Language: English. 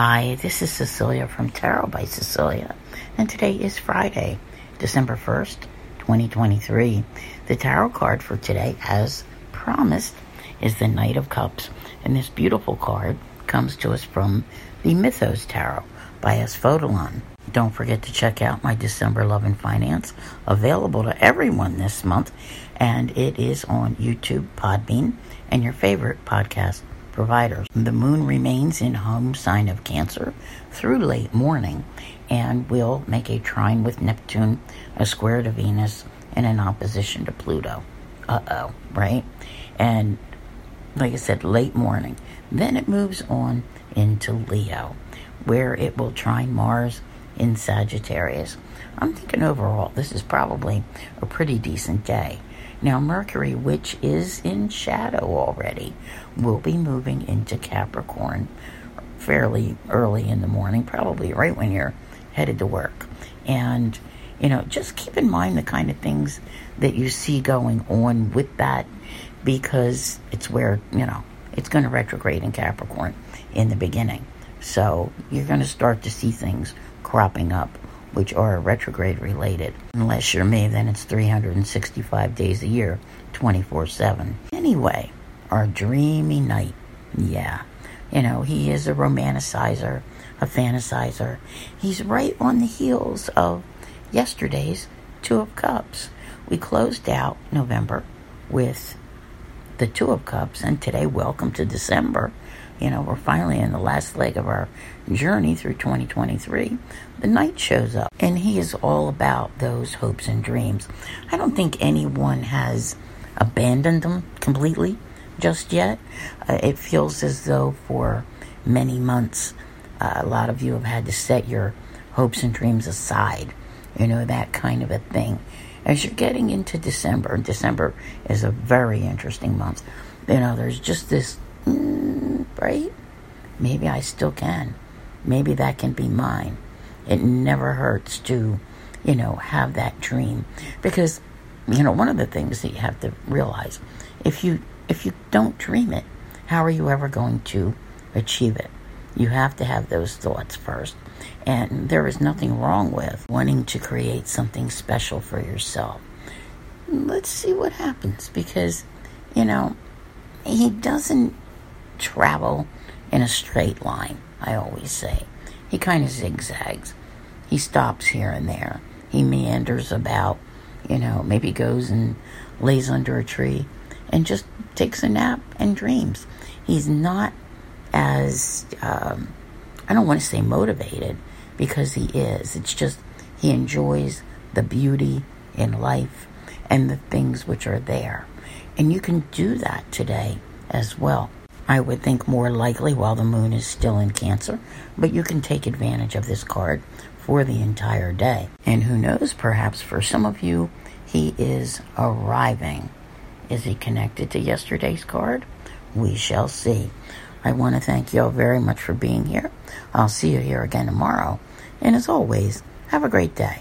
Hi, this is Cecilia from Tarot by Cecilia, and today is Friday, December 1st, 2023. The tarot card for today, as promised, is the Knight of Cups, and this beautiful card comes to us from the Mythos Tarot by Asphodelon. Don't forget to check out my December Love and Finance, available to everyone this month, and it is on YouTube, Podbean, and your favorite podcast providers. The moon remains in home sign of Cancer through late morning and will make a trine with Neptune, a square to Venus, and an opposition to Pluto. Uh oh, right? And like I said, late morning. Then it moves on into Leo, where it will trine Mars in Sagittarius. I'm thinking overall, this is probably a pretty decent day. Now, Mercury, which is in shadow already, will be moving into Capricorn fairly early in the morning, probably right when you're headed to work. And, you know, just keep in mind the kind of things that you see going on with that because it's where, you know, it's going to retrograde in Capricorn in the beginning. So you're going to start to see things cropping up which are retrograde related. Unless you're me, then it's 365 days a year, 24 7. Anyway, our dreamy knight. Yeah. You know, he is a romanticizer, a fantasizer. He's right on the heels of yesterday's Two of Cups. We closed out November with the Two of Cups, and today, welcome to December you know, we're finally in the last leg of our journey through 2023. The knight shows up, and he is all about those hopes and dreams. I don't think anyone has abandoned them completely just yet. Uh, it feels as though for many months, uh, a lot of you have had to set your hopes and dreams aside, you know, that kind of a thing. As you're getting into December, December is a very interesting month. You know, there's just this mm, right? Maybe I still can. Maybe that can be mine. It never hurts to, you know, have that dream. Because, you know, one of the things that you have to realize, if you if you don't dream it, how are you ever going to achieve it? You have to have those thoughts first. And there is nothing wrong with wanting to create something special for yourself. Let's see what happens because, you know, he doesn't travel in a straight line, I always say. He kind of zigzags. He stops here and there. He meanders about, you know, maybe goes and lays under a tree and just takes a nap and dreams. He's not as, um, I don't want to say motivated because he is. It's just he enjoys the beauty in life and the things which are there. And you can do that today as well. I would think more likely while the moon is still in Cancer, but you can take advantage of this card for the entire day. And who knows, perhaps for some of you, he is arriving. Is he connected to yesterday's card? We shall see. I want to thank you all very much for being here. I'll see you here again tomorrow. And as always, have a great day.